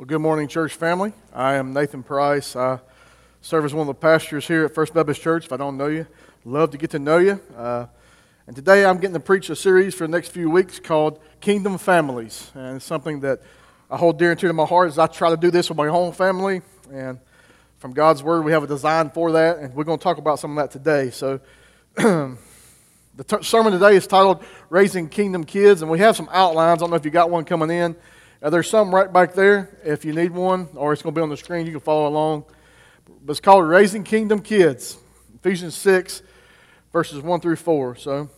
Well, good morning, church family. I am Nathan Price. I serve as one of the pastors here at First Baptist Church. If I don't know you, love to get to know you. Uh, and today I'm getting to preach a series for the next few weeks called Kingdom Families. And it's something that I hold dear and dear to my heart as I try to do this with my own family. And from God's Word, we have a design for that. And we're going to talk about some of that today. So the sermon today is titled Raising Kingdom Kids. And we have some outlines. I don't know if you got one coming in. Uh, there's some right back there if you need one, or it's going to be on the screen. You can follow along. But it's called Raising Kingdom Kids, Ephesians 6, verses 1 through 4. So,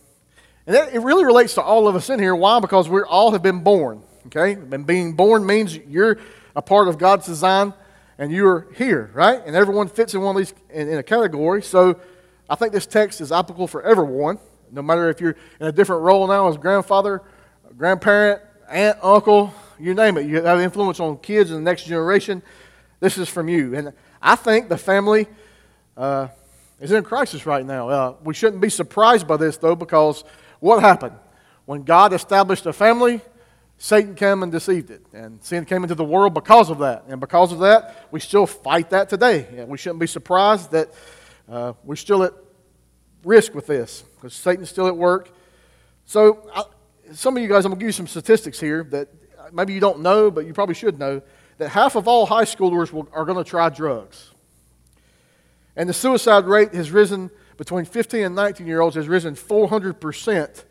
and that, it really relates to all of us in here. Why? Because we all have been born. Okay? And being born means you're a part of God's design and you're here, right? And everyone fits in one of these in, in a category. So I think this text is applicable for everyone, no matter if you're in a different role now as grandfather, grandparent, aunt, uncle, you name it. You have influence on kids and the next generation. This is from you. And I think the family uh, is in crisis right now. Uh, we shouldn't be surprised by this, though, because what happened? When God established a family, Satan came and deceived it. And sin came into the world because of that. And because of that, we still fight that today. And we shouldn't be surprised that uh, we're still at risk with this because Satan's still at work. So, I, some of you guys, I'm going to give you some statistics here that maybe you don't know, but you probably should know, that half of all high schoolers will, are going to try drugs. And the suicide rate has risen between 15 and 19 year olds has risen 400%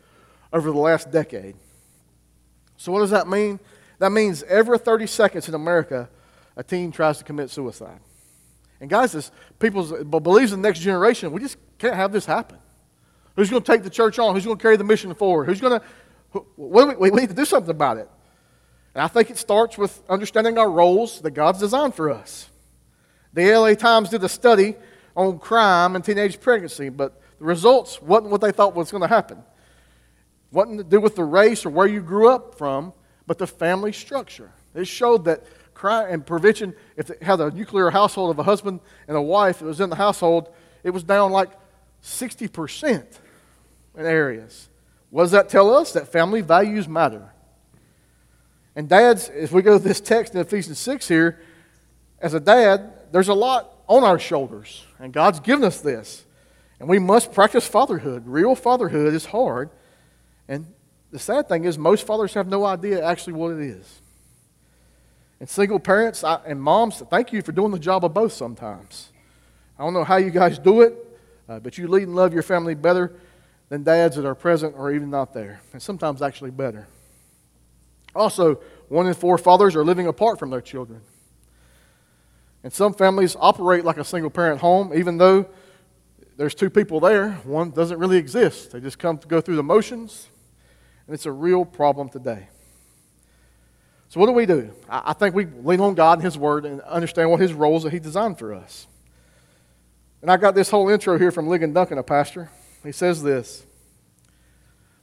over the last decade. So, what does that mean? That means every 30 seconds in America, a teen tries to commit suicide. And guys, this people believes in the next generation. We just can't have this happen. Who's going to take the church on? Who's going to carry the mission forward? Who's going to? we, we need to do something about it. And I think it starts with understanding our roles that God's designed for us. The LA Times did a study on crime and teenage pregnancy, but the results wasn't what they thought was going to happen. Wasn't to do with the race or where you grew up from, but the family structure. It showed that crime and prevention, if it had a nuclear household of a husband and a wife that was in the household, it was down like 60% in areas. What does that tell us? That family values matter. And dads, as we go to this text in Ephesians 6 here, as a dad, there's a lot on our shoulders. And God's given us this. And we must practice fatherhood. Real fatherhood is hard. And the sad thing is, most fathers have no idea actually what it is. And single parents I, and moms, thank you for doing the job of both sometimes. I don't know how you guys do it, uh, but you lead and love your family better than dads that are present or even not there. And sometimes actually better. Also, one in four fathers are living apart from their children. And some families operate like a single parent home, even though there's two people there. One doesn't really exist. They just come to go through the motions, and it's a real problem today. So, what do we do? I think we lean on God and His Word and understand what His roles that He designed for us. And I got this whole intro here from Ligon Duncan, a pastor. He says this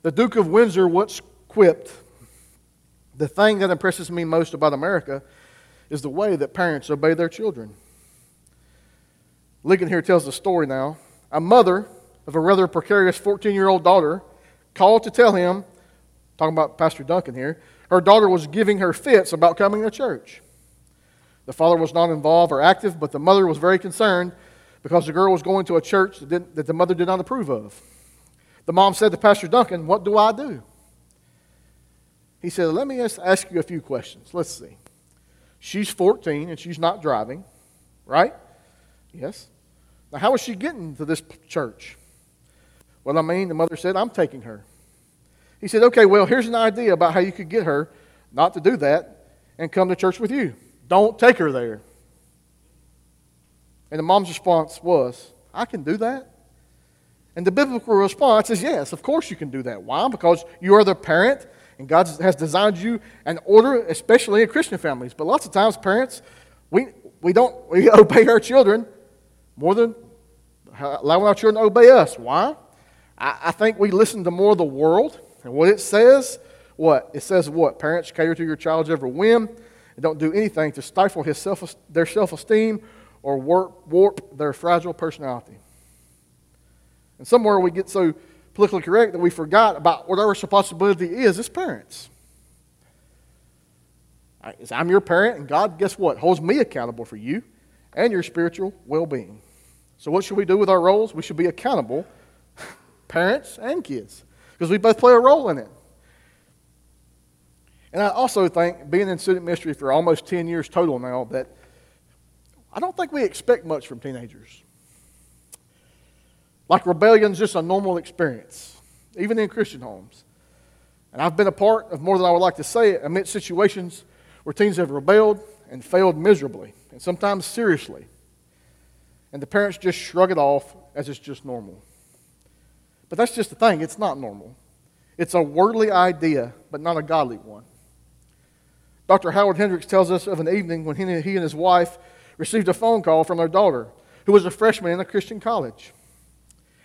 The Duke of Windsor once quipped the thing that impresses me most about America is the way that parents obey their children. Ligon here tells the story now. A mother of a rather precarious 14 year old daughter called to tell him, talking about Pastor Duncan here, her daughter was giving her fits about coming to church. The father was not involved or active, but the mother was very concerned because the girl was going to a church that, that the mother did not approve of. The mom said to Pastor Duncan, What do I do? He said, Let me ask you a few questions. Let's see. She's 14 and she's not driving, right? Yes. Now, how is she getting to this church? Well, I mean, the mother said, I'm taking her. He said, Okay, well, here's an idea about how you could get her not to do that and come to church with you. Don't take her there. And the mom's response was, I can do that. And the biblical response is yes, of course you can do that. Why? Because you are the parent and God has designed you an order, especially in Christian families. But lots of times, parents, we, we don't we obey our children more than allowing our children to obey us. Why? I, I think we listen to more of the world and what it says. What? It says what? Parents cater to your child's every whim and don't do anything to stifle his self, their self esteem or warp, warp their fragile personality. And somewhere we get so politically correct that we forgot about what our responsibility is as parents. I'm your parent, and God, guess what? Holds me accountable for you and your spiritual well being. So, what should we do with our roles? We should be accountable, parents and kids, because we both play a role in it. And I also think, being in student ministry for almost 10 years total now, that I don't think we expect much from teenagers. Like rebellion's just a normal experience, even in Christian homes. And I've been a part of more than I would like to say it amidst situations where teens have rebelled and failed miserably, and sometimes seriously. And the parents just shrug it off as it's just normal. But that's just the thing, it's not normal. It's a worldly idea, but not a godly one. Dr. Howard Hendricks tells us of an evening when he and his wife received a phone call from their daughter, who was a freshman in a Christian college.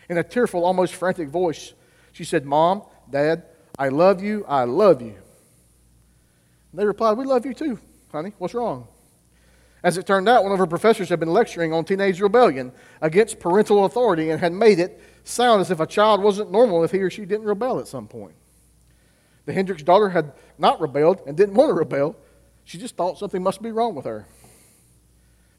In a tearful, almost frantic voice, she said, Mom, Dad, I love you, I love you. And they replied, We love you too, honey. What's wrong? As it turned out, one of her professors had been lecturing on teenage rebellion against parental authority and had made it sound as if a child wasn't normal if he or she didn't rebel at some point. The Hendricks daughter had not rebelled and didn't want to rebel. She just thought something must be wrong with her.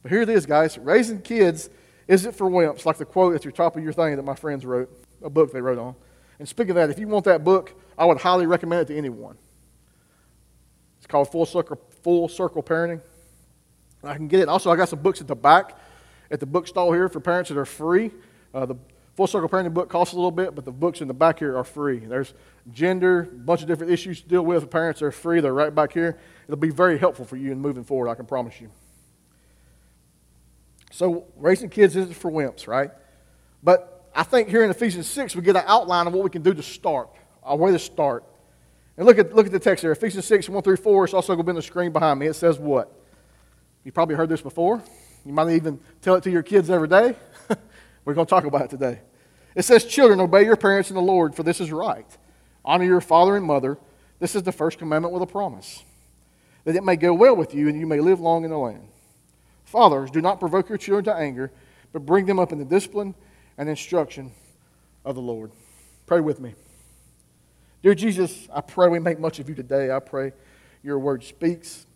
But here it is, guys. Raising kids isn't for wimps, like the quote at the top of your thing that my friends wrote, a book they wrote on. And speaking of that, if you want that book, I would highly recommend it to anyone. It's called Full Circle, Full Circle Parenting. I can get it. Also, I got some books at the back at the bookstall here for parents that are free. Uh, the Full Circle Parenting book costs a little bit, but the books in the back here are free. There's gender, a bunch of different issues to deal with. Parents are free. They're right back here. It'll be very helpful for you in moving forward, I can promise you. So, raising kids isn't for wimps, right? But I think here in Ephesians 6, we get an outline of what we can do to start, way to start. And look at, look at the text here Ephesians 6, 1 through 4. It's also going to be on the screen behind me. It says what? You probably heard this before. You might even tell it to your kids every day. We're going to talk about it today. It says, Children, obey your parents in the Lord, for this is right. Honor your father and mother. This is the first commandment with a promise, that it may go well with you and you may live long in the land. Fathers, do not provoke your children to anger, but bring them up in the discipline and instruction of the Lord. Pray with me. Dear Jesus, I pray we make much of you today. I pray your word speaks.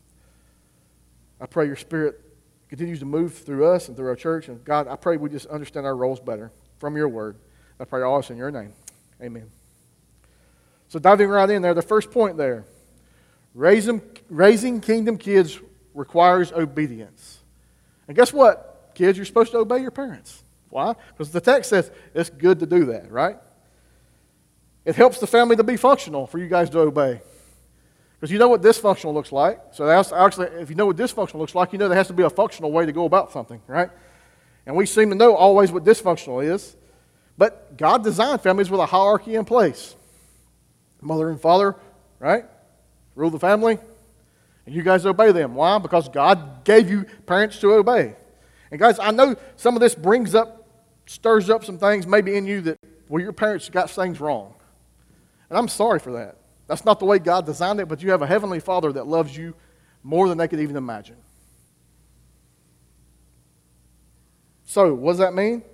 I pray your spirit continues to move through us and through our church. And God, I pray we just understand our roles better from your word. I pray all this in your name. Amen. So diving right in there, the first point there, raising, raising kingdom kids requires obedience. And guess what? Kids, you're supposed to obey your parents. Why? Because the text says it's good to do that, right? It helps the family to be functional for you guys to obey. Because you know what dysfunctional looks like. So that's actually, if you know what dysfunctional looks like, you know there has to be a functional way to go about something, right? And we seem to know always what dysfunctional is. But God designed families with a hierarchy in place. Mother and father, right? Rule the family. And you guys obey them. Why? Because God gave you parents to obey. And guys, I know some of this brings up, stirs up some things maybe in you that, well, your parents got things wrong. And I'm sorry for that. That's not the way God designed it, but you have a heavenly Father that loves you more than they could even imagine. So, what does that mean?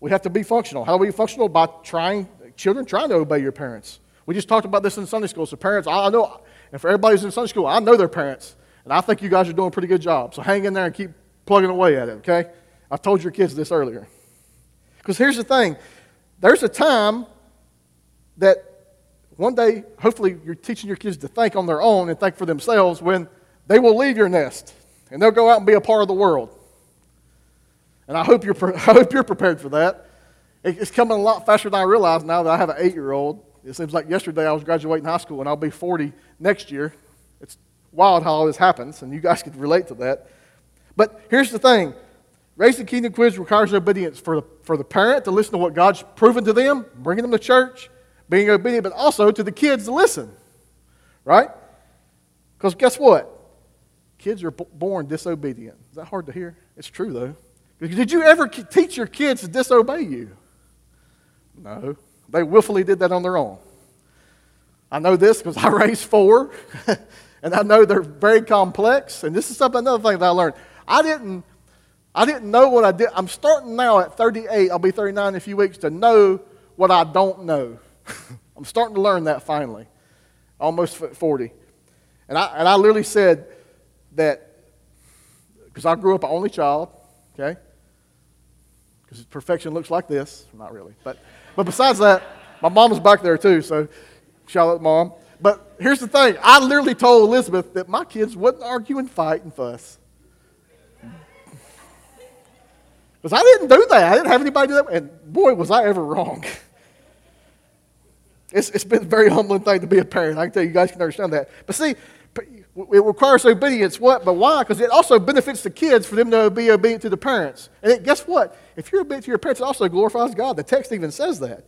We have to be functional. How do we functional? By trying, children trying to obey your parents. We just talked about this in Sunday school. So, parents, I know, and for everybody who's in Sunday school, I know their parents, and I think you guys are doing a pretty good job. So, hang in there and keep plugging away at it, okay? I've told your kids this earlier. Because here's the thing there's a time that one day, hopefully, you're teaching your kids to think on their own and think for themselves when they will leave your nest and they'll go out and be a part of the world. And I hope you're, I hope you're prepared for that. It's coming a lot faster than I realize now that I have an eight year old. It seems like yesterday I was graduating high school and I'll be 40 next year. It's wild how all this happens, and you guys can relate to that. But here's the thing raising kingdom kids requires obedience for the, for the parent to listen to what God's proven to them, bringing them to church, being obedient, but also to the kids to listen, right? Because guess what? Kids are born disobedient. Is that hard to hear? It's true, though. Did you ever teach your kids to disobey you? No. They willfully did that on their own. I know this because I raised four, and I know they're very complex. And this is something another thing that I learned. I didn't, I didn't know what I did. I'm starting now at 38. I'll be 39 in a few weeks to know what I don't know. I'm starting to learn that finally, almost 40. And I, and I literally said that because I grew up an only child, okay? Because perfection looks like this. Not really. But, but besides that, my mom was back there too, so shout out mom. But here's the thing I literally told Elizabeth that my kids wouldn't argue and fight and fuss. Because I didn't do that. I didn't have anybody do that. And boy, was I ever wrong. It's, it's been a very humbling thing to be a parent. I can tell you, you guys can understand that. But see, it requires obedience. What? But why? Because it also benefits the kids for them to be obedient to the parents. And it, guess what? If you're obedient to your parents, it also glorifies God. The text even says that.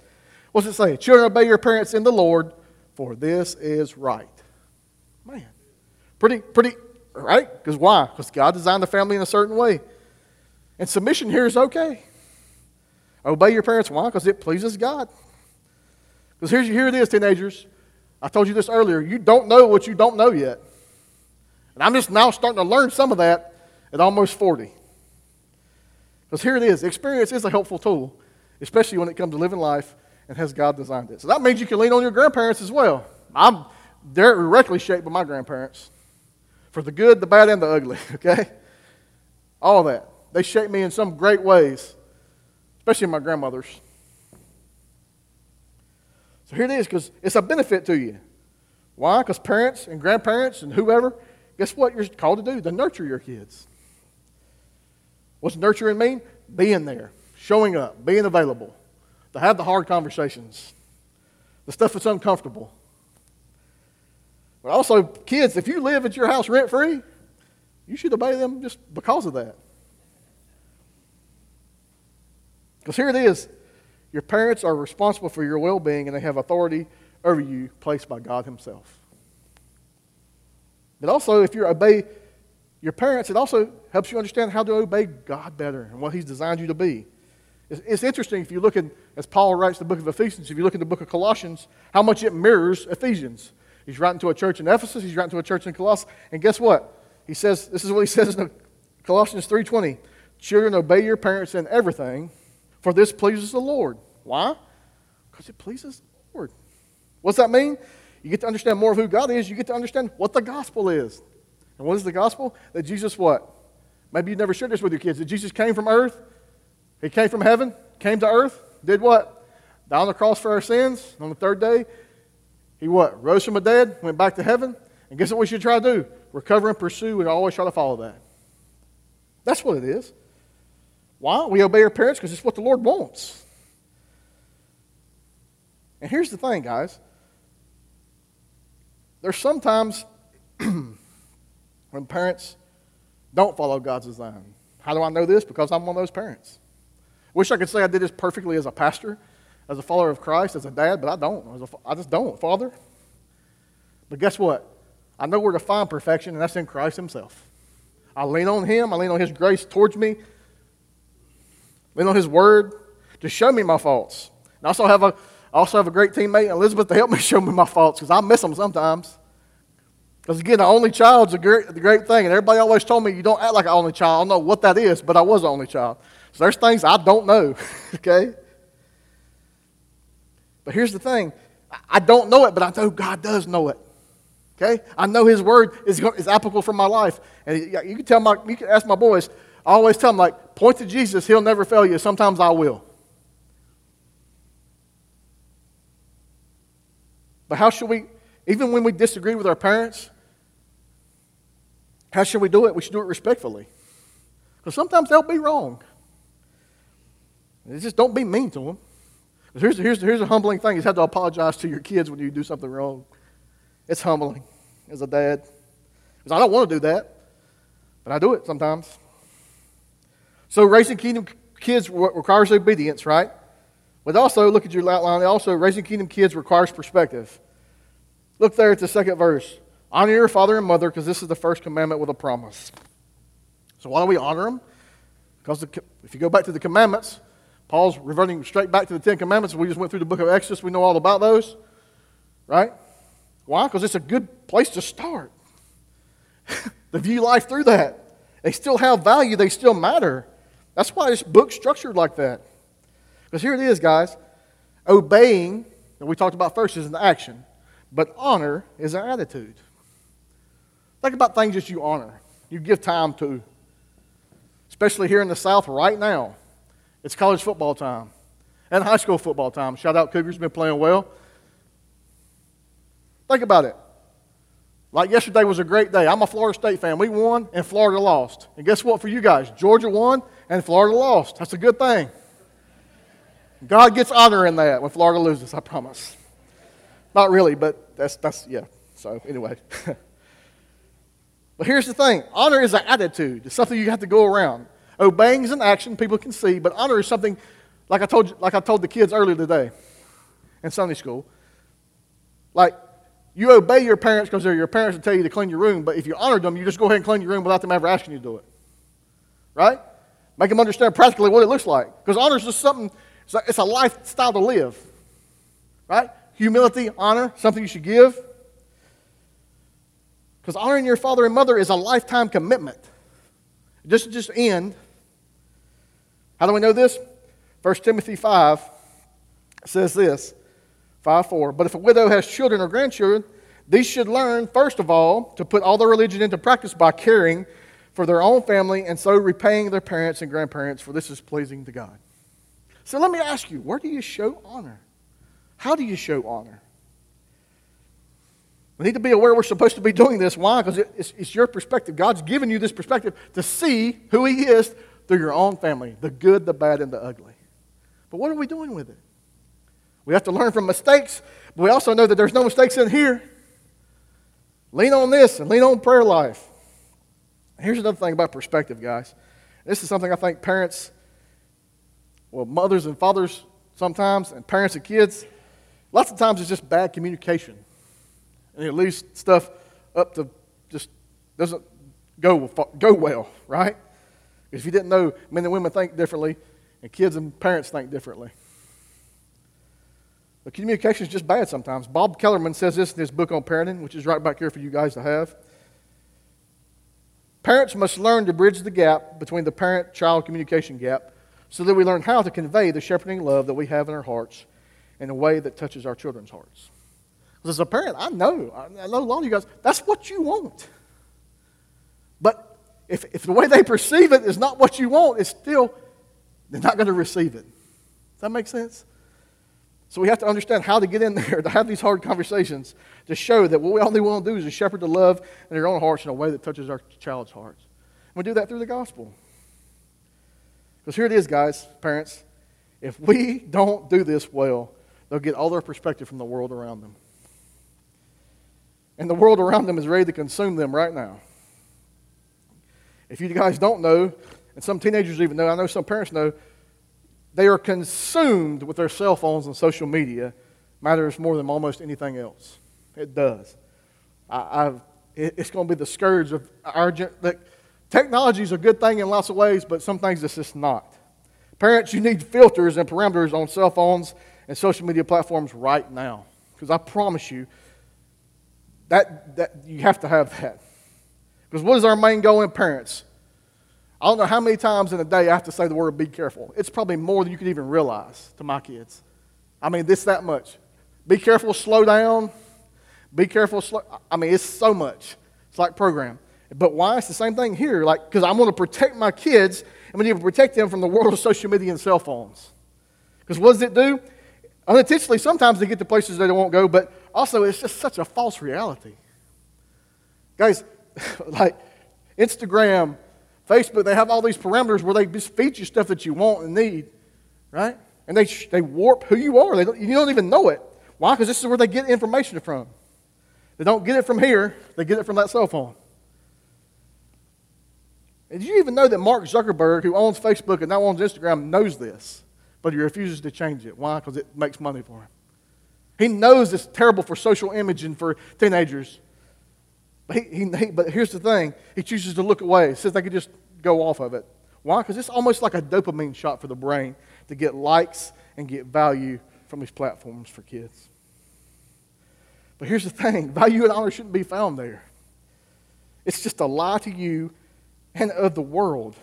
What's it say? Children, obey your parents in the Lord, for this is right. Man, pretty, pretty, right? Because why? Because God designed the family in a certain way. And submission here is okay. Obey your parents. Why? Because it pleases God. Because here's, here it is, teenagers. I told you this earlier. You don't know what you don't know yet. And I'm just now starting to learn some of that at almost 40. Because here it is experience is a helpful tool, especially when it comes to living life and has God designed it. So that means you can lean on your grandparents as well. I'm directly shaped by my grandparents for the good, the bad, and the ugly, okay? All that. They shaped me in some great ways, especially my grandmothers. So here it is because it's a benefit to you. Why? Because parents and grandparents and whoever, guess what you're called to do? To nurture your kids. What's nurturing mean? Being there, showing up, being available, to have the hard conversations, the stuff that's uncomfortable. But also, kids, if you live at your house rent free, you should obey them just because of that. Because here it is your parents are responsible for your well being and they have authority over you placed by God Himself. But also, if you obey your parents, it also helps you understand how to obey God better and what He's designed you to be. It's, it's interesting if you look at, as Paul writes the book of Ephesians, if you look at the book of Colossians, how much it mirrors Ephesians. He's writing to a church in Ephesus, he's writing to a church in Colossus, and guess what? He says, this is what he says in Colossians 3.20, Children, obey your parents in everything, for this pleases the Lord. Why? Because it pleases the Lord. What's that mean? You get to understand more of who God is. You get to understand what the gospel is. And what is the gospel? That Jesus what? Maybe you never shared this with your kids. That Jesus came from earth. He came from heaven, came to earth, did what? Died on the cross for our sins. On the third day, he what? Rose from the dead, went back to heaven. And guess what we should try to do? Recover and pursue and always try to follow that. That's what it is. Why? We obey our parents because it's what the Lord wants. And here's the thing, guys. There's sometimes when parents don't follow God's design. How do I know this? Because I'm one of those parents. Wish I could say I did this perfectly as a pastor, as a follower of Christ, as a dad, but I don't. I just don't, Father. But guess what? I know where to find perfection, and that's in Christ Himself. I lean on Him, I lean on His grace towards me, lean on His Word to show me my faults. And I also have a, also have a great teammate, Elizabeth, to help me show me my faults because I miss them sometimes. Because again, the only child's a great, the great thing. And everybody always told me, you don't act like an only child. I don't know what that is, but I was an only child. So there's things I don't know, okay? But here's the thing I don't know it, but I know God does know it. Okay? I know His Word is, is applicable for my life. And you can tell my, you can ask my boys, I always tell them, like, point to Jesus, He'll never fail you. Sometimes I will. But how should we, even when we disagree with our parents, how should we do it? We should do it respectfully. Because sometimes they'll be wrong. Just don't be mean to them. Here's, here's, here's a humbling thing. You have to apologize to your kids when you do something wrong. It's humbling as a dad. Because I don't want to do that, but I do it sometimes. So raising kingdom kids requires obedience, right? But also, look at your outline. Also, raising kingdom kids requires perspective. Look there at the second verse. Honor your father and mother because this is the first commandment with a promise. So why do we honor them? Because the, if you go back to the commandments, Paul's reverting straight back to the Ten Commandments. We just went through the book of Exodus. We know all about those, right? Why? Because it's a good place to start. to view life through that. They still have value. They still matter. That's why this book's structured like that. Because here it is, guys. Obeying, that we talked about first, is an action, but honor is an attitude. Think about things that you honor, you give time to. Especially here in the South right now. It's college football time and high school football time. Shout out Cougars, been playing well. Think about it. Like yesterday was a great day. I'm a Florida State fan. We won and Florida lost. And guess what for you guys? Georgia won and Florida lost. That's a good thing. God gets honor in that when Florida loses, I promise. Not really, but that's, that's yeah. So, anyway. but here's the thing honor is an attitude, it's something you have to go around. Obeying is an action people can see, but honor is something, like I told, you, like I told the kids earlier today in Sunday school. Like, you obey your parents because they're your parents to tell you to clean your room, but if you honor them, you just go ahead and clean your room without them ever asking you to do it. Right? Make them understand practically what it looks like. Because honor is just something, it's a lifestyle to live. Right? Humility, honor, something you should give. Because honoring your father and mother is a lifetime commitment. It doesn't just end. How do we know this? 1 Timothy 5 says this 5 4. But if a widow has children or grandchildren, these should learn, first of all, to put all their religion into practice by caring for their own family and so repaying their parents and grandparents, for this is pleasing to God. So let me ask you, where do you show honor? How do you show honor? We need to be aware we're supposed to be doing this. Why? Because it's, it's your perspective. God's given you this perspective to see who He is through your own family the good, the bad, and the ugly. But what are we doing with it? We have to learn from mistakes, but we also know that there's no mistakes in here. Lean on this and lean on prayer life. Here's another thing about perspective, guys. This is something I think parents, well, mothers and fathers sometimes, and parents and kids, lots of times it's just bad communication. And it leaves stuff up to just doesn't go, go well, right? If you didn't know, men and women think differently, and kids and parents think differently. But communication is just bad sometimes. Bob Kellerman says this in his book on parenting, which is right back here for you guys to have. Parents must learn to bridge the gap between the parent child communication gap so that we learn how to convey the shepherding love that we have in our hearts in a way that touches our children's hearts. Because as a parent, I know, I know a lot of you guys, that's what you want. But if, if the way they perceive it is not what you want, it's still, they're not going to receive it. Does that make sense? So we have to understand how to get in there, to have these hard conversations, to show that what we only want to do is to shepherd the love in their own hearts in a way that touches our child's hearts. And we do that through the gospel. Because here it is, guys, parents. If we don't do this well, they'll get all their perspective from the world around them. And the world around them is ready to consume them right now. If you guys don't know, and some teenagers even know, I know some parents know, they are consumed with their cell phones and social media matters more than almost anything else. It does. I, it, it's going to be the scourge of our. Technology is a good thing in lots of ways, but some things it's just not. Parents, you need filters and parameters on cell phones and social media platforms right now. Because I promise you, that, that you have to have that. Because what is our main goal in parents? I don't know how many times in a day I have to say the word be careful. It's probably more than you could even realize to my kids. I mean, this that much. Be careful, slow down. Be careful, slow. I mean, it's so much. It's like program. But why? It's the same thing here. Like, because I want to protect my kids, and we need to protect them from the world of social media and cell phones. Because what does it do? Unintentionally, sometimes they get to places they won't go, but also it's just such a false reality. Guys, like Instagram, Facebook, they have all these parameters where they just feed you stuff that you want and need, right? And they, they warp who you are. They don't, you don't even know it. Why? Because this is where they get information from. They don't get it from here, they get it from that cell phone. Did you even know that Mark Zuckerberg, who owns Facebook and now owns Instagram, knows this, but he refuses to change it? Why? Because it makes money for him. He knows it's terrible for social image and for teenagers. But, he, he, but here's the thing he chooses to look away, says they could just go off of it. Why? Because it's almost like a dopamine shot for the brain to get likes and get value from these platforms for kids. But here's the thing value and honor shouldn't be found there. It's just a lie to you and of the world.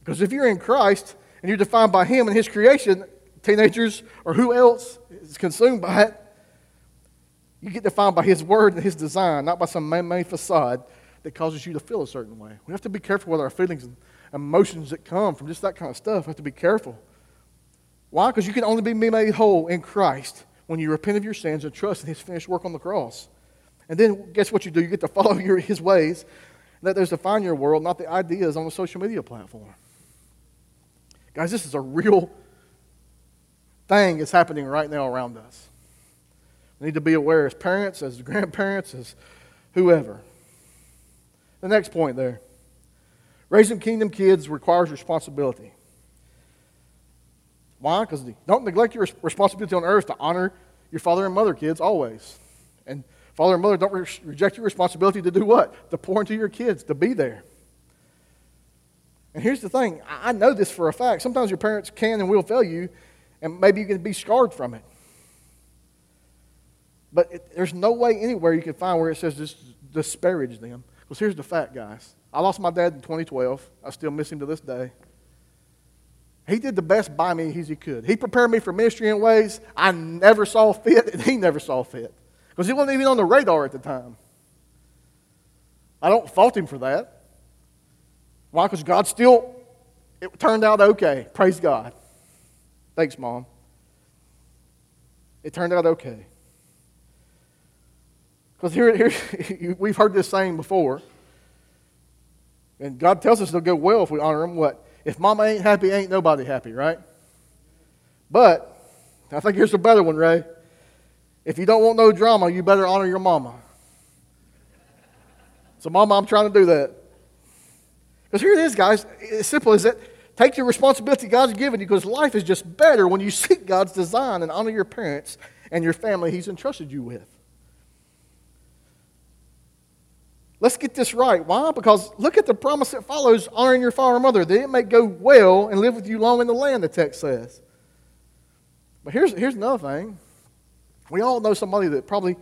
Because if you're in Christ and you're defined by Him and His creation, teenagers or who else is consumed by it, you get defined by His word and His design, not by some man made facade that causes you to feel a certain way. We have to be careful with our feelings and emotions that come from just that kind of stuff. We have to be careful. Why? Because you can only be made whole in Christ when you repent of your sins and trust in His finished work on the cross. And then guess what you do? You get to follow your, His ways. Let those define your world, not the ideas on the social media platform. Guys, this is a real thing that's happening right now around us. We need to be aware as parents, as grandparents, as whoever. The next point there raising kingdom kids requires responsibility. Why? Because don't neglect your responsibility on earth to honor your father and mother, kids, always. And father and mother, don't re- reject your responsibility to do what? To pour into your kids, to be there. And here's the thing I know this for a fact. Sometimes your parents can and will fail you, and maybe you can be scarred from it. But it, there's no way anywhere you can find where it says just disparage them. Because here's the fact, guys. I lost my dad in 2012. I still miss him to this day. He did the best by me as he could. He prepared me for ministry in ways I never saw fit, and he never saw fit. Because he wasn't even on the radar at the time. I don't fault him for that. Why? Because God still, it turned out okay. Praise God. Thanks, Mom. It turned out okay. Because here, here we've heard this saying before. And God tells us it'll go well if we honor him. What? If mama ain't happy, ain't nobody happy, right? But I think here's a better one, Ray. If you don't want no drama, you better honor your mama. So, mama, I'm trying to do that. Because here it is, guys. As simple as it. Take your responsibility God's given you because life is just better when you seek God's design and honor your parents and your family He's entrusted you with. Let's get this right. Why? Because look at the promise that follows honoring your father and mother, that it may go well and live with you long in the land, the text says. But here's, here's another thing. We all know somebody that probably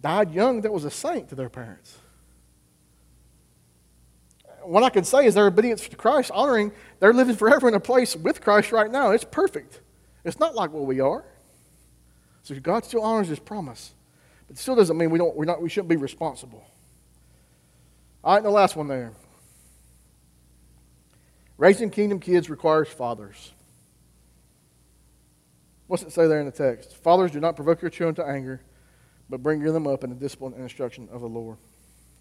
died young that was a saint to their parents. What I can say is their obedience to Christ, honoring, they're living forever in a place with Christ right now. It's perfect. It's not like what we are. So God still honors his promise. But it still doesn't mean we, don't, we're not, we shouldn't be responsible. All right, and the last one there. Raising kingdom kids requires fathers. What's it say there in the text? Fathers, do not provoke your children to anger, but bring them up in the discipline and instruction of the Lord.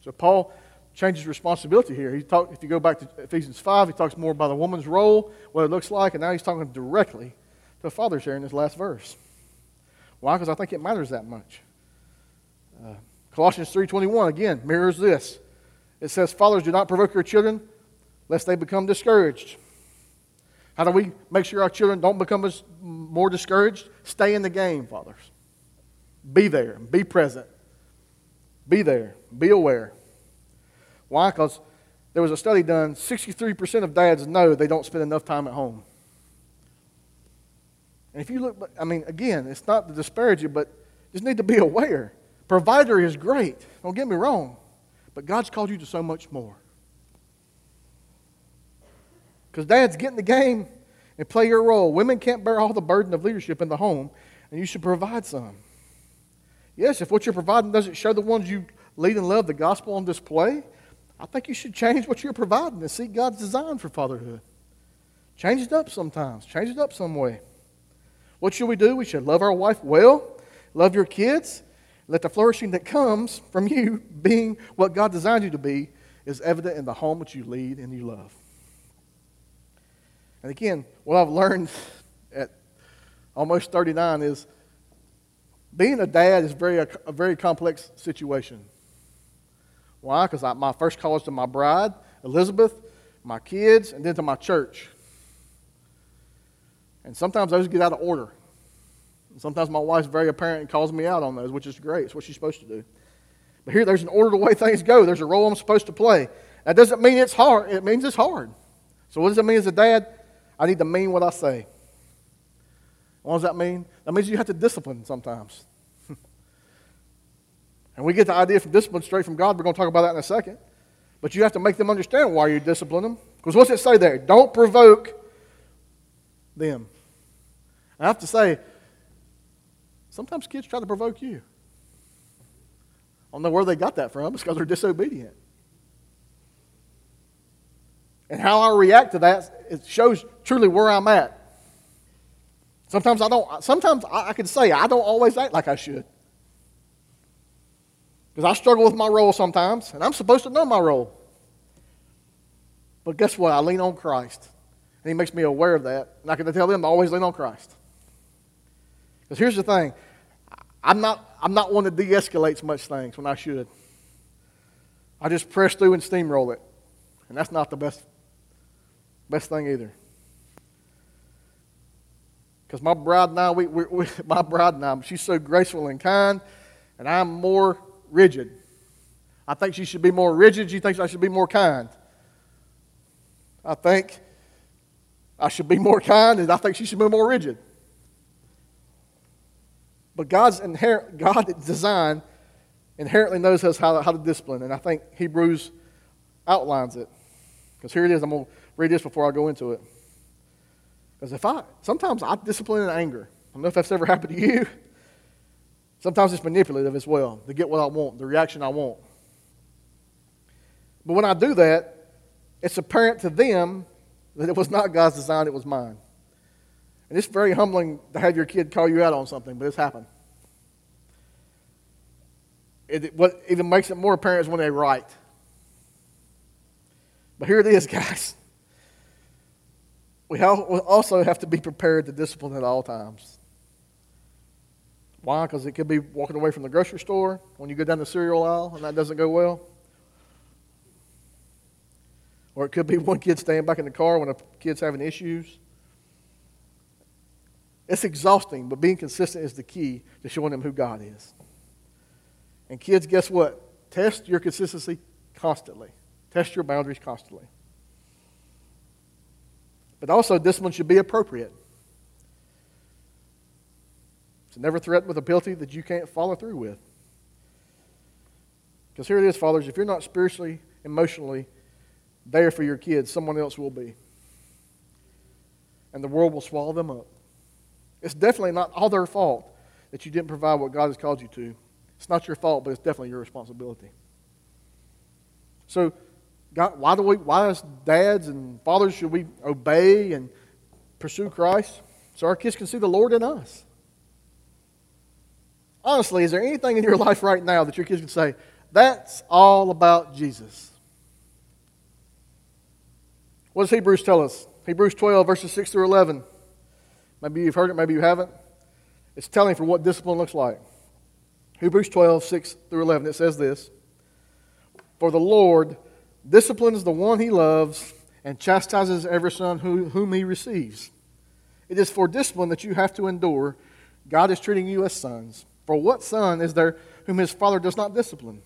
So Paul changes responsibility here. He talk, if you go back to Ephesians 5, he talks more about a woman's role, what it looks like, and now he's talking directly to fathers here in this last verse. Why? Because I think it matters that much. Uh, Colossians 3.21, again, mirrors this. It says, Fathers, do not provoke your children, lest they become discouraged. How do we make sure our children don't become more discouraged? Stay in the game, fathers. Be there. Be present. Be there. Be aware. Why? Because there was a study done 63% of dads know they don't spend enough time at home. And if you look, I mean, again, it's not to disparage you, but just need to be aware. Provider is great. Don't get me wrong. But God's called you to so much more. Because dads, get in the game and play your role. Women can't bear all the burden of leadership in the home, and you should provide some. Yes, if what you're providing doesn't show the ones you lead and love the gospel on display, I think you should change what you're providing and seek God's design for fatherhood. Change it up sometimes. Change it up some way. What should we do? We should love our wife well, love your kids, let the flourishing that comes from you being what God designed you to be is evident in the home that you lead and you love. And again, what I've learned at almost 39 is being a dad is very, a, a very complex situation. Why? Because my first call is to my bride, Elizabeth, my kids, and then to my church. And sometimes those get out of order. Sometimes my wife's very apparent and calls me out on those, which is great. It's what she's supposed to do. But here, there's an order the way things go. There's a role I'm supposed to play. That doesn't mean it's hard. It means it's hard. So what does it mean as a dad? I need to mean what I say. What does that mean? That means you have to discipline sometimes. and we get the idea from discipline straight from God. We're going to talk about that in a second. But you have to make them understand why you discipline them. Because what's it say there? Don't provoke them. I have to say, Sometimes kids try to provoke you I don't know where they got that from. It's because they're disobedient. And how I react to that, it shows truly where I'm at. Sometimes I don't, sometimes I, I can say I don't always act like I should. Because I struggle with my role sometimes, and I'm supposed to know my role. But guess what? I lean on Christ. And He makes me aware of that. And I can tell them to always lean on Christ. Because here's the thing I'm not, I'm not one to de escalate much things when I should. I just press through and steamroll it. And that's not the best, best thing either. Because my bride and I, we, we, we, my bride and I, she's so graceful and kind, and I'm more rigid. I think she should be more rigid. She thinks I should be more kind. I think I should be more kind, and I think she should be more rigid. But God's inherent, God design inherently knows us how, how to discipline, and I think Hebrews outlines it. Because here it is. I'm going to read this before I go into it. Because if I, sometimes I discipline in anger. I don't know if that's ever happened to you. Sometimes it's manipulative as well to get what I want, the reaction I want. But when I do that, it's apparent to them that it was not God's design, it was mine. And it's very humbling to have your kid call you out on something, but it's happened. It, what even makes it more apparent is when they write. But here it is, guys. We also have to be prepared to discipline at all times. Why? Because it could be walking away from the grocery store when you go down the cereal aisle and that doesn't go well. Or it could be one kid staying back in the car when a kid's having issues. It's exhausting, but being consistent is the key to showing them who God is. And kids, guess what? Test your consistency constantly. Test your boundaries constantly. But also, discipline should be appropriate. So never threaten with a penalty that you can't follow through with. Because here it is, fathers, if you're not spiritually, emotionally there for your kids, someone else will be. And the world will swallow them up. It's definitely not all their fault that you didn't provide what God has called you to. It's not your fault, but it's definitely your responsibility. So, God, why do we, why as dads and fathers should we obey and pursue Christ? So our kids can see the Lord in us. Honestly, is there anything in your life right now that your kids can say, that's all about Jesus? What does Hebrews tell us? Hebrews 12, verses 6 through 11. Maybe you've heard it, maybe you haven't. It's telling for what discipline looks like. Hebrews 12, 6 through 11, it says this For the Lord disciplines the one he loves and chastises every son who, whom he receives. It is for discipline that you have to endure. God is treating you as sons. For what son is there whom his father does not discipline?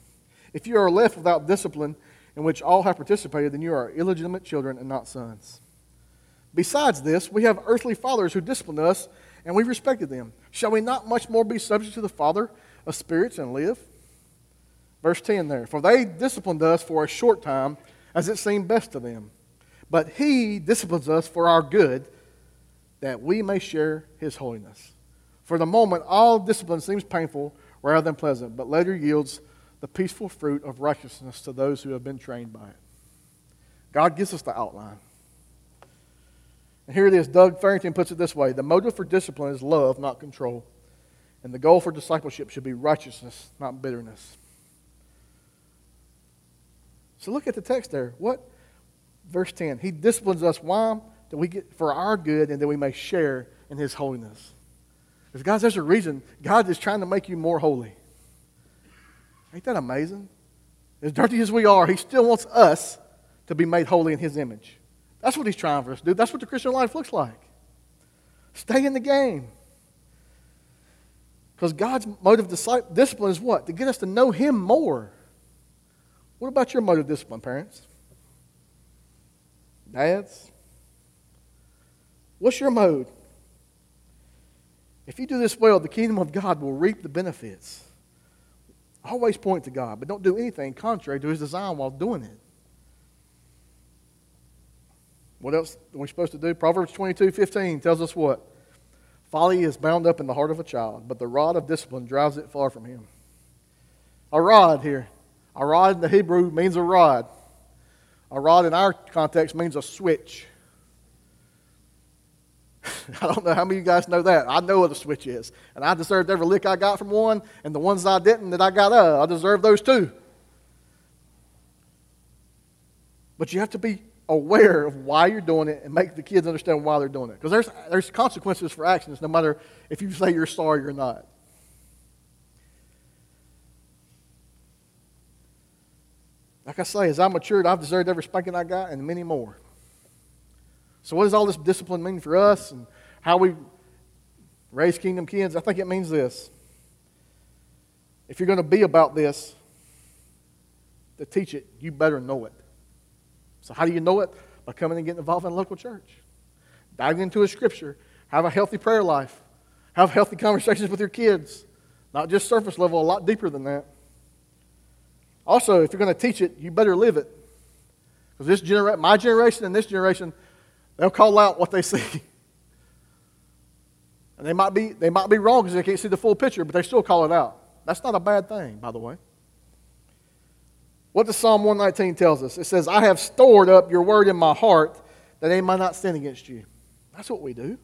If you are left without discipline, in which all have participated, then you are illegitimate children and not sons. Besides this, we have earthly fathers who disciplined us, and we respected them. Shall we not much more be subject to the Father of spirits and live? Verse 10 there. For they disciplined us for a short time, as it seemed best to them. But he disciplines us for our good, that we may share his holiness. For the moment, all discipline seems painful rather than pleasant, but later yields the peaceful fruit of righteousness to those who have been trained by it. God gives us the outline. And here it is. Doug Farrington puts it this way The motive for discipline is love, not control. And the goal for discipleship should be righteousness, not bitterness. So look at the text there. What? Verse 10. He disciplines us. Why? That we get for our good and that we may share in his holiness. Because, guys, there's a reason God is trying to make you more holy. Ain't that amazing? As dirty as we are, he still wants us to be made holy in his image. That's what he's trying for us to do. That's what the Christian life looks like. Stay in the game. Because God's motive discipline is what? To get us to know him more. What about your motive discipline, parents? Dads? What's your mode? If you do this well, the kingdom of God will reap the benefits. Always point to God, but don't do anything contrary to his design while doing it. What else are we supposed to do? Proverbs 22 15 tells us what? Folly is bound up in the heart of a child, but the rod of discipline drives it far from him. a rod here. A rod in the Hebrew means a rod. A rod in our context means a switch. I don't know how many of you guys know that. I know what a switch is. And I deserved every lick I got from one, and the ones I didn't that I got, uh, I deserve those too. But you have to be aware of why you're doing it and make the kids understand why they're doing it. Because there's, there's consequences for actions, no matter if you say you're sorry or not. Like I say, as I matured, I've deserved every spanking I got and many more. So, what does all this discipline mean for us and how we raise kingdom kids? I think it means this. If you're going to be about this, to teach it, you better know it. So, how do you know it? By coming and getting involved in a local church. Diving into a scripture. Have a healthy prayer life. Have healthy conversations with your kids. Not just surface level, a lot deeper than that. Also, if you're going to teach it, you better live it. Because this genera- my generation and this generation, They'll call out what they see. And they might be, they might be wrong because they can't see the full picture, but they still call it out. That's not a bad thing, by the way. What does Psalm 119 tells us? It says, I have stored up your word in my heart that they might not sin against you. That's what we do.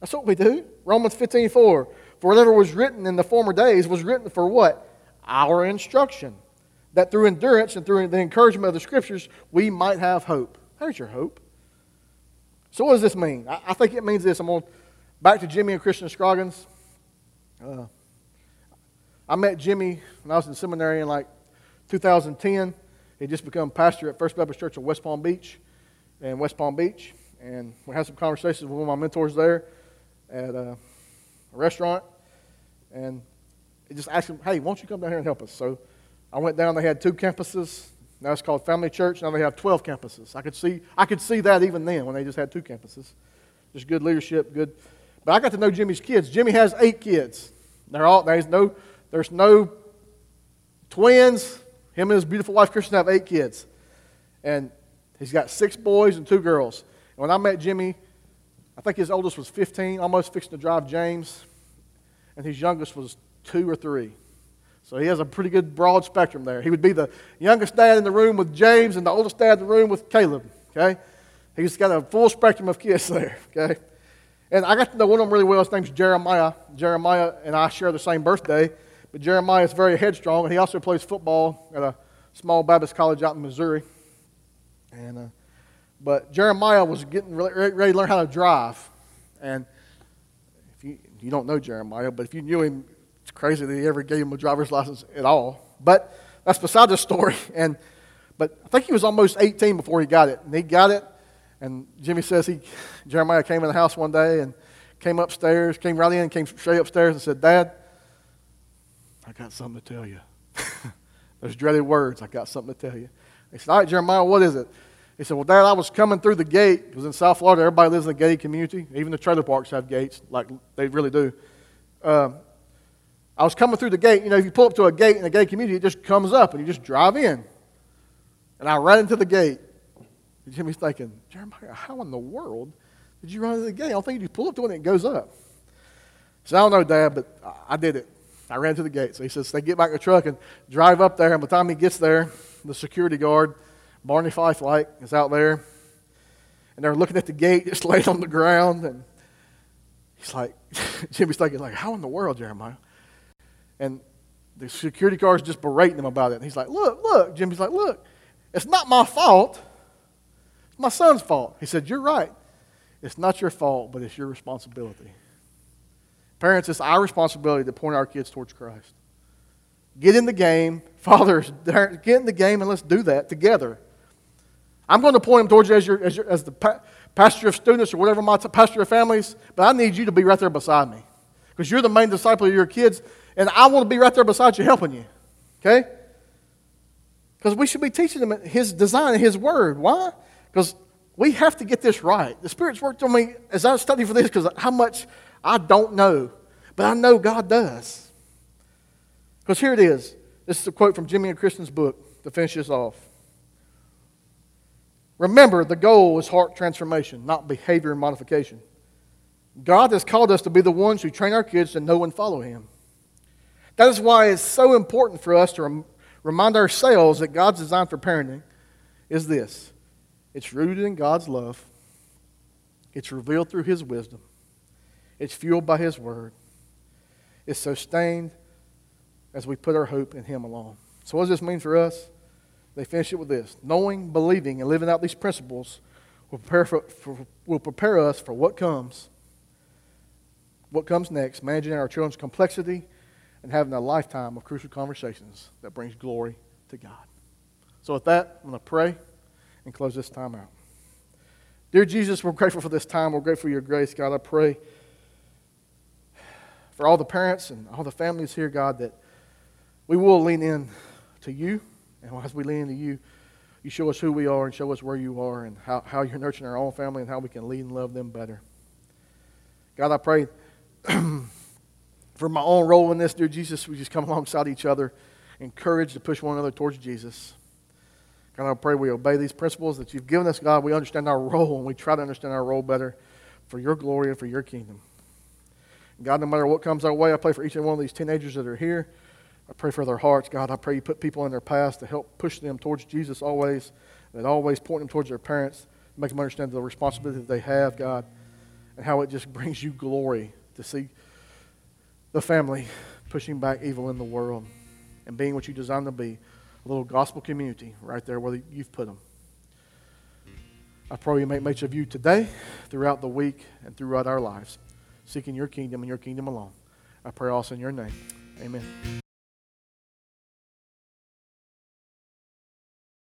That's what we do. Romans 15, 4. For whatever was written in the former days was written for what? Our instruction. That through endurance and through the encouragement of the scriptures, we might have hope. There's your hope. So, what does this mean? I, I think it means this. I'm going back to Jimmy and Kristen Scroggins. Uh, I met Jimmy when I was in seminary in like 2010. He just become pastor at First Baptist Church in West Palm Beach, in West Palm Beach, and we had some conversations with one of my mentors there at a, a restaurant, and he just asked him, "Hey, won't you come down here and help us?" So I went down. They had two campuses. Now it's called Family Church. Now they have 12 campuses. I could see, I could see that even then when they just had two campuses. Just good leadership, good. But I got to know Jimmy's kids. Jimmy has eight kids. They're all there's no there's no twins. Him and his beautiful wife Kristen have eight kids, and he's got six boys and two girls. And when I met Jimmy, I think his oldest was 15, almost fixing to drive James, and his youngest was two or three. So he has a pretty good broad spectrum there. He would be the youngest dad in the room with James and the oldest dad in the room with Caleb. Okay? He's got a full spectrum of kids there. Okay? And I got to know one of them really well. His name's Jeremiah. Jeremiah and I share the same birthday. But Jeremiah is very headstrong, and he also plays football at a small Baptist college out in Missouri. And, uh, but Jeremiah was getting really, ready to learn how to drive. And if you, you don't know Jeremiah, but if you knew him, it's crazy that he ever gave him a driver's license at all. But that's beside the story. And but I think he was almost 18 before he got it. And he got it. And Jimmy says he Jeremiah came in the house one day and came upstairs, came right in, came straight upstairs and said, Dad, I got something to tell you. Those dreaded words, I got something to tell you. He said, All right, Jeremiah, what is it? He said, Well, Dad, I was coming through the gate, because in South Florida, everybody lives in a gated community. Even the trailer parks have gates, like they really do. Um, I was coming through the gate. You know, if you pull up to a gate in a gay community, it just comes up and you just drive in. And I ran into the gate. And Jimmy's thinking, Jeremiah, how in the world did you run into the gate? I don't think you pull up to one and it goes up. So I don't know, Dad, but I did it. I ran to the gate. So he says, they get back in the truck and drive up there. And by the time he gets there, the security guard, Barney Fife like, is out there. And they're looking at the gate just laid on the ground. And he's like, Jimmy's thinking, like, how in the world, Jeremiah? And the security guard's just berating him about it. And he's like, Look, look. Jimmy's like, Look, it's not my fault. It's my son's fault. He said, You're right. It's not your fault, but it's your responsibility. Parents, it's our responsibility to point our kids towards Christ. Get in the game. Fathers, get in the game and let's do that together. I'm going to point them towards you as, your, as, your, as the pa- pastor of students or whatever my t- pastor of families, but I need you to be right there beside me because you're the main disciple of your kids and I want to be right there beside you helping you. Okay? Because we should be teaching them His design and His word. Why? Because we have to get this right. The Spirit's worked on me as I study for this because how much I don't know, but I know God does. Because here it is. This is a quote from Jimmy and Kristen's book to finish this off. Remember, the goal is heart transformation, not behavior modification. God has called us to be the ones who train our kids to know and follow Him. That is why it's so important for us to rem- remind ourselves that God's design for parenting is this it's rooted in God's love, it's revealed through His wisdom, it's fueled by His word, it's sustained as we put our hope in Him alone. So, what does this mean for us? They finish it with this knowing, believing, and living out these principles will prepare, for, for, will prepare us for what comes. What comes next, managing our children's complexity and having a lifetime of crucial conversations that brings glory to God. So, with that, I'm going to pray and close this time out. Dear Jesus, we're grateful for this time. We're grateful for your grace, God. I pray for all the parents and all the families here, God, that we will lean in to you. And as we lean into you, you show us who we are and show us where you are and how, how you're nurturing our own family and how we can lead and love them better. God, I pray for my own role in this, dear Jesus, we just come alongside each other, encouraged to push one another towards Jesus. God, I pray we obey these principles that you've given us, God. We understand our role and we try to understand our role better for your glory and for your kingdom. God, no matter what comes our way, I pray for each and one of these teenagers that are here. I pray for their hearts. God, I pray you put people in their past to help push them towards Jesus always, that always point them towards their parents, make them understand the responsibility that they have, God, and how it just brings you glory to see the family pushing back evil in the world and being what you designed to be a little gospel community right there where you've put them. I pray you make much of you today, throughout the week, and throughout our lives, seeking your kingdom and your kingdom alone. I pray also in your name. Amen.